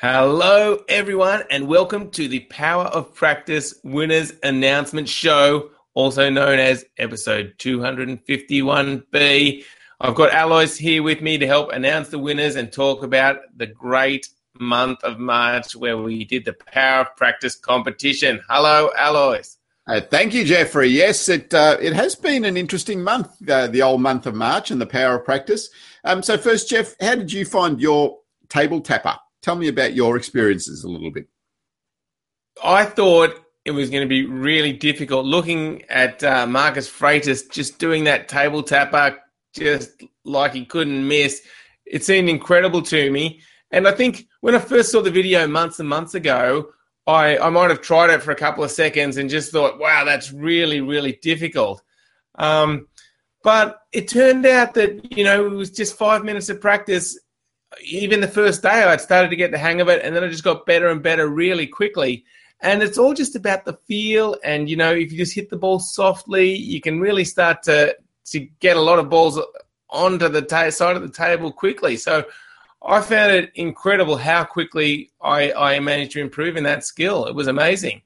Hello, everyone, and welcome to the Power of Practice Winners Announcement Show, also known as episode 251B. I've got Alois here with me to help announce the winners and talk about the great month of March where we did the Power of Practice competition. Hello, Alois. Uh, thank you, Jeffrey. Yes, it uh, it has been an interesting month, uh, the old month of March and the power of practice. Um, so, first, Jeff, how did you find your table tapper? Tell me about your experiences a little bit. I thought it was going to be really difficult looking at uh, Marcos Freitas just doing that table tapper, just like he couldn't miss. It seemed incredible to me. And I think when I first saw the video months and months ago, I, I might have tried it for a couple of seconds and just thought, wow, that's really, really difficult. Um, but it turned out that, you know, it was just five minutes of practice. Even the first day, I started to get the hang of it, and then I just got better and better really quickly. And it's all just about the feel. And, you know, if you just hit the ball softly, you can really start to, to get a lot of balls onto the ta- side of the table quickly. So I found it incredible how quickly I, I managed to improve in that skill. It was amazing.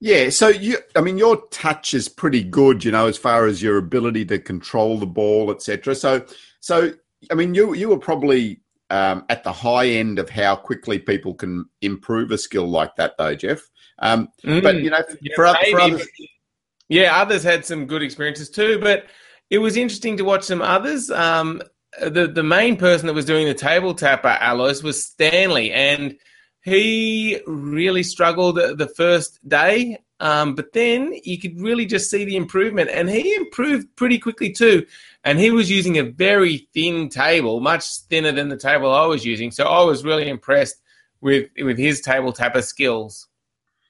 Yeah, so you, I mean, your touch is pretty good, you know, as far as your ability to control the ball, etc. So, so I mean, you you were probably um, at the high end of how quickly people can improve a skill like that, though, Jeff. Um, mm, but you know, yeah, for, for others, yeah, others had some good experiences too. But it was interesting to watch some others. Um, the the main person that was doing the table tapper, Alois, was Stanley, and he really struggled the first day. Um, but then you could really just see the improvement, and he improved pretty quickly too. And he was using a very thin table, much thinner than the table I was using. So I was really impressed with with his table tapper skills.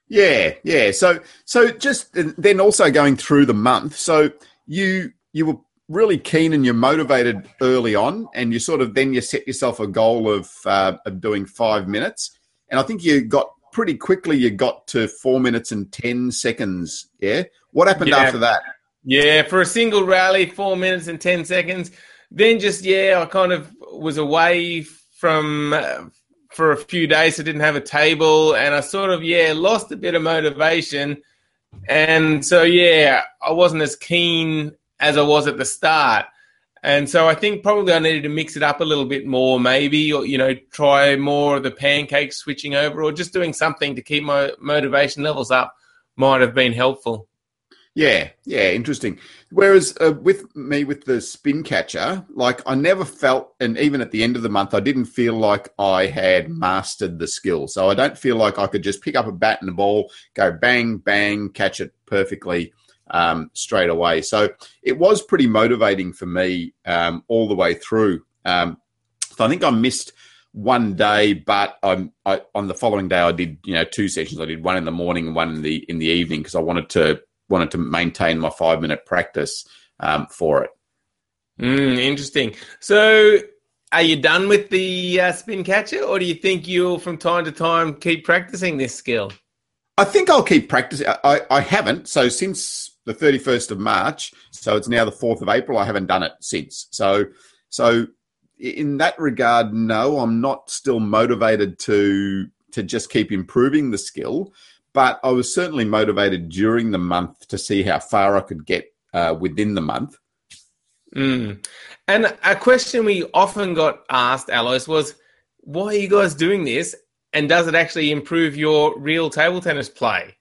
Yeah, yeah. So so just then also going through the month. So you you were really keen and you're motivated early on, and you sort of then you set yourself a goal of uh, of doing five minutes, and I think you got pretty quickly. You got to four minutes and ten seconds. Yeah, what happened yeah. after that? Yeah, for a single rally, four minutes and ten seconds. Then just yeah, I kind of was away from. Uh, for a few days, I didn't have a table, and I sort of yeah lost a bit of motivation, and so yeah, I wasn't as keen as I was at the start. And so I think probably I needed to mix it up a little bit more, maybe, or, you know, try more of the pancakes switching over, or just doing something to keep my motivation levels up might have been helpful. Yeah, yeah, interesting. Whereas uh, with me with the spin catcher, like I never felt, and even at the end of the month, I didn't feel like I had mastered the skill. So I don't feel like I could just pick up a bat and a ball, go bang, bang, catch it perfectly um, straight away. So it was pretty motivating for me um, all the way through. Um, so I think I missed one day, but I, on the following day I did you know two sessions. I did one in the morning and one in the in the evening because I wanted to wanted to maintain my five minute practice um, for it. Mm, interesting. So. Are you done with the uh, spin catcher, or do you think you'll from time to time keep practicing this skill? I think I'll keep practicing. I, I haven't. So since the 31st of March. So it's now the 4th of April. I haven't done it since. So, so in that regard, no, I'm not still motivated to to just keep improving the skill, but I was certainly motivated during the month to see how far I could get uh, within the month. Mm. And a question we often got asked, Alois, was, "Why are you guys doing this? And does it actually improve your real table tennis play?"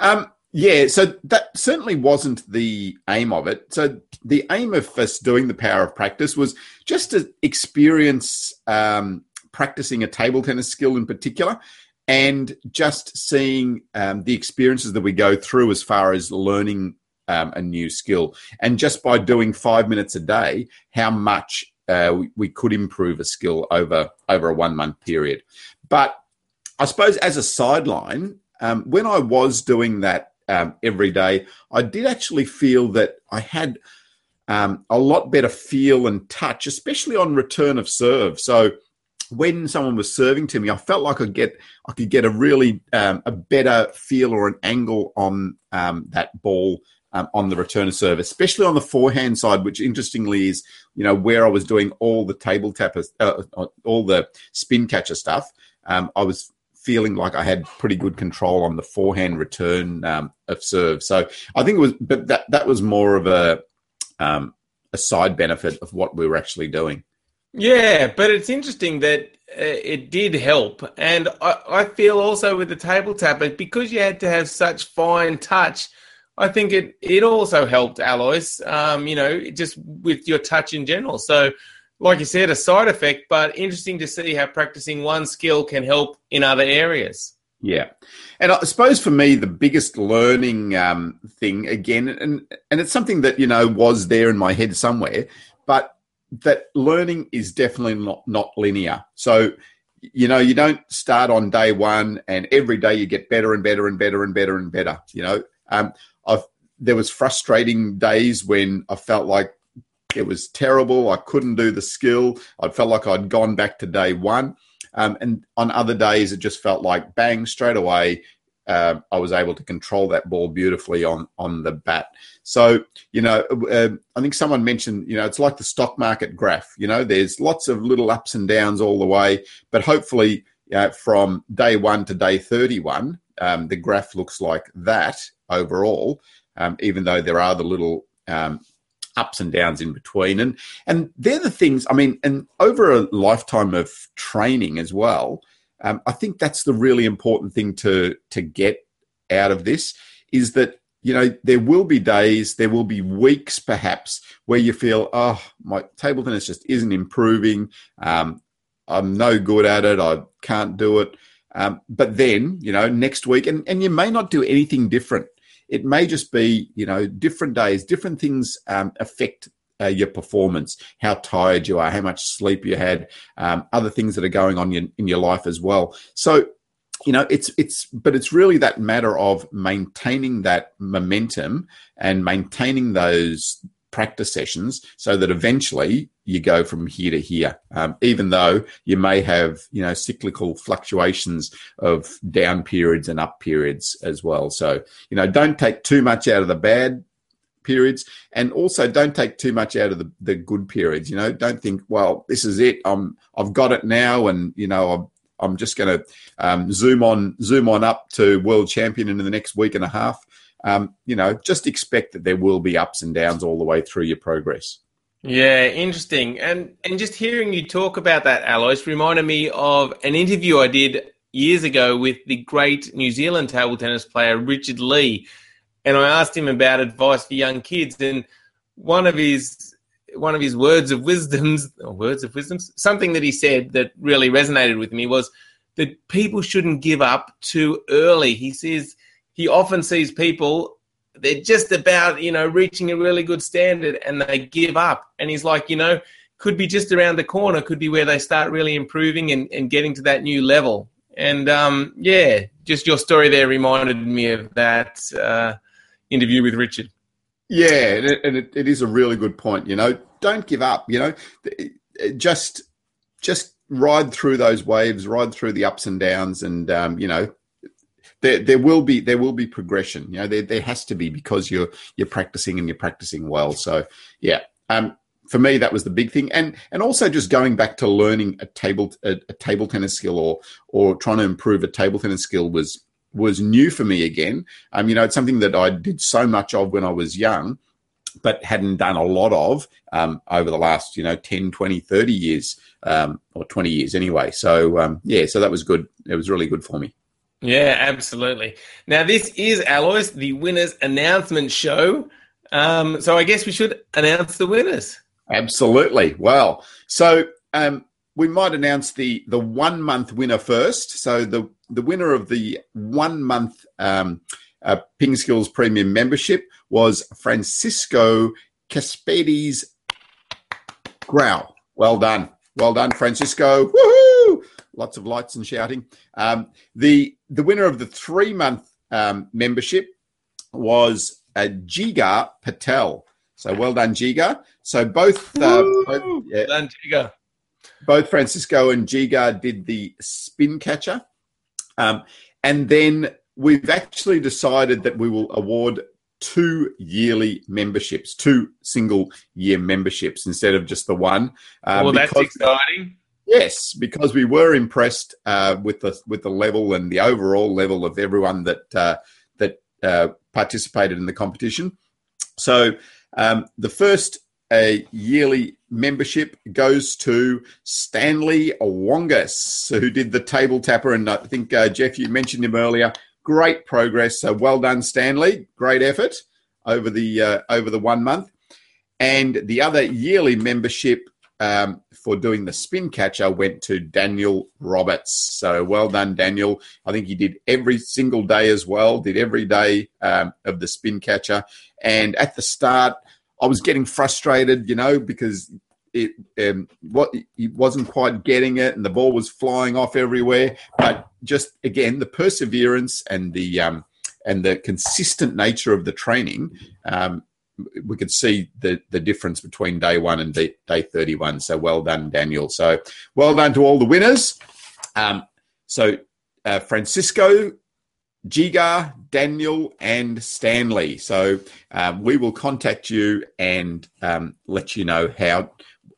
Um, yeah, so that certainly wasn't the aim of it. So the aim of us doing the power of practice was just to experience um, practicing a table tennis skill in particular, and just seeing um, the experiences that we go through as far as learning um, a new skill, and just by doing five minutes a day, how much uh, we, we could improve a skill over over a one month period. But I suppose as a sideline, um, when I was doing that um, every day, I did actually feel that I had um, a lot better feel and touch, especially on return of serve. So when someone was serving to me, I felt like I get I could get a really um, a better feel or an angle on um, that ball um, on the return of serve, especially on the forehand side, which interestingly is you know where I was doing all the table tappers, uh, uh all the spin catcher stuff. um, I was feeling like I had pretty good control on the forehand return um, of serve. So I think it was, but that that was more of a um, a side benefit of what we were actually doing. Yeah, but it's interesting that uh, it did help, and I, I feel also with the table tapper because you had to have such fine touch. I think it it also helped Alois. Um, you know, just with your touch in general. So like you said, a side effect, but interesting to see how practicing one skill can help in other areas. Yeah, and I suppose for me the biggest learning um, thing again, and and it's something that you know was there in my head somewhere, but that learning is definitely not not linear. So you know you don't start on day one and every day you get better and better and better and better and better. You know, um, I've there was frustrating days when I felt like it was terrible. I couldn't do the skill. I felt like I'd gone back to day one. Um, and on other days, it just felt like bang, straight away, uh, I was able to control that ball beautifully on on the bat. So you know, uh, I think someone mentioned you know it's like the stock market graph. You know, there's lots of little ups and downs all the way, but hopefully uh, from day one to day thirty one, um, the graph looks like that overall. Um, even though there are the little um, ups and downs in between. And and they're the things. I mean, and over a lifetime of training as well, um, I think that's the really important thing to to get out of this is that you know there will be days, there will be weeks, perhaps where you feel, oh, my table tennis just isn't improving. Um, I'm no good at it. I can't do it. Um, but then, you know, next week, and, and you may not do anything different. It may just be, you know, different days, different things um, affect uh, your performance, how tired you are, how much sleep you had, um, other things that are going on in, in your life as well. So, you know, it's it's, but it's really that matter of maintaining that momentum and maintaining those practice sessions so that eventually you go from here to here. Um, even though you may have you know cyclical fluctuations of down periods and up periods as well. So you know don't take too much out of the bad periods and also don't take too much out of the, the good periods. You know don't think well this is it. I'm i've got it now and you know i'm I'm just going to um, zoom on, zoom on up to world champion in the next week and a half um, you know, just expect that there will be ups and downs all the way through your progress. Yeah, interesting. And and just hearing you talk about that, Alois, reminded me of an interview I did years ago with the great New Zealand table tennis player Richard Lee, and I asked him about advice for young kids, and one of his one of his words of wisdoms, or words of wisdoms, something that he said that really resonated with me was that people shouldn't give up too early. He says he often sees people they're just about you know reaching a really good standard and they give up. And he's like you know could be just around the corner could be where they start really improving and, and getting to that new level. And um, yeah just your story there reminded me of that uh, interview with richard. Yeah and, it, and it, it is a really good point you know. Don't give up you know. Just just ride through those waves ride through the ups and downs and um, you know there, there will be there will be progression. You know, there, there has to be because you're you're practicing and you're practicing well. So yeah, um, for me that was the big thing, and and also just going back to learning a table a, a table tennis skill or or trying to improve a table tennis skill was was new for me again. Um, you know, it's something that I did so much of when I was young, but hadn't done a lot of um, over the last, you know, 10, 20, 30 years, um, or 20 years anyway. So, um, yeah, so that was good. It was really good for me. Yeah, absolutely. Now, this is Alois, the winners announcement show. Um, so I guess we should announce the winners. Absolutely. Well, so um, we might announce the the one month winner first. So the the winner of the one month um, uh, Ping Skills Premium membership was Francisco Caspades Grau. Well done. Well done, Francisco. Woohoo! Lots of lights and shouting. Um, the the winner of the three month um, membership was uh, Jigar Patel. So well done, Jigar. So both, uh, both yeah, well done, Jigar. Both Francisco and Jigar did the spin catcher, um, and then we've actually decided that we will award two yearly memberships, two single year memberships instead of just the one. Um, well, that's exciting. Yes, because we were impressed uh, with the with the level and the overall level of everyone that uh, that uh, participated in the competition. So um, the first yearly membership goes to Stanley Wongus, who did the table tapper, and I think uh, Jeff, you mentioned him earlier. Great progress, so well done, Stanley. Great effort over the uh, over the one month. And the other yearly membership um, for doing the spin catcher went to Daniel Roberts. So well done, Daniel. I think he did every single day as well, did every day um, of the spin catcher. And at the start, I was getting frustrated, you know, because it um, what he wasn't quite getting it, and the ball was flying off everywhere. But just again, the perseverance and the um, and the consistent nature of the training um, we could see the, the difference between day one and day, day 31. So well done, Daniel. So well done to all the winners. Um, so uh, Francisco, Jigar, Daniel, and Stanley. So um, we will contact you and um, let you know how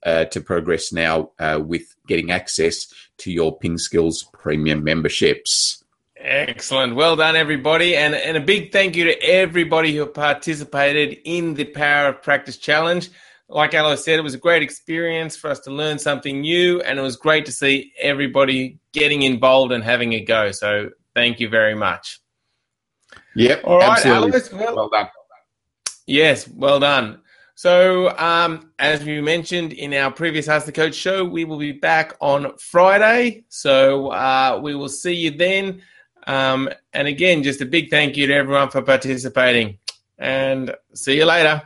uh, to progress now uh, with getting access to your Ping Skills premium memberships. Excellent. Well done, everybody. And, and a big thank you to everybody who participated in the Power of Practice Challenge. Like Aloe said, it was a great experience for us to learn something new, and it was great to see everybody getting involved and having a go. So thank you very much. Yep. All right, Alois. Well, well done. Yes, well done. So, um, as we mentioned in our previous Ask the Coach show, we will be back on Friday. So, uh, we will see you then. Um, and again, just a big thank you to everyone for participating and see you later.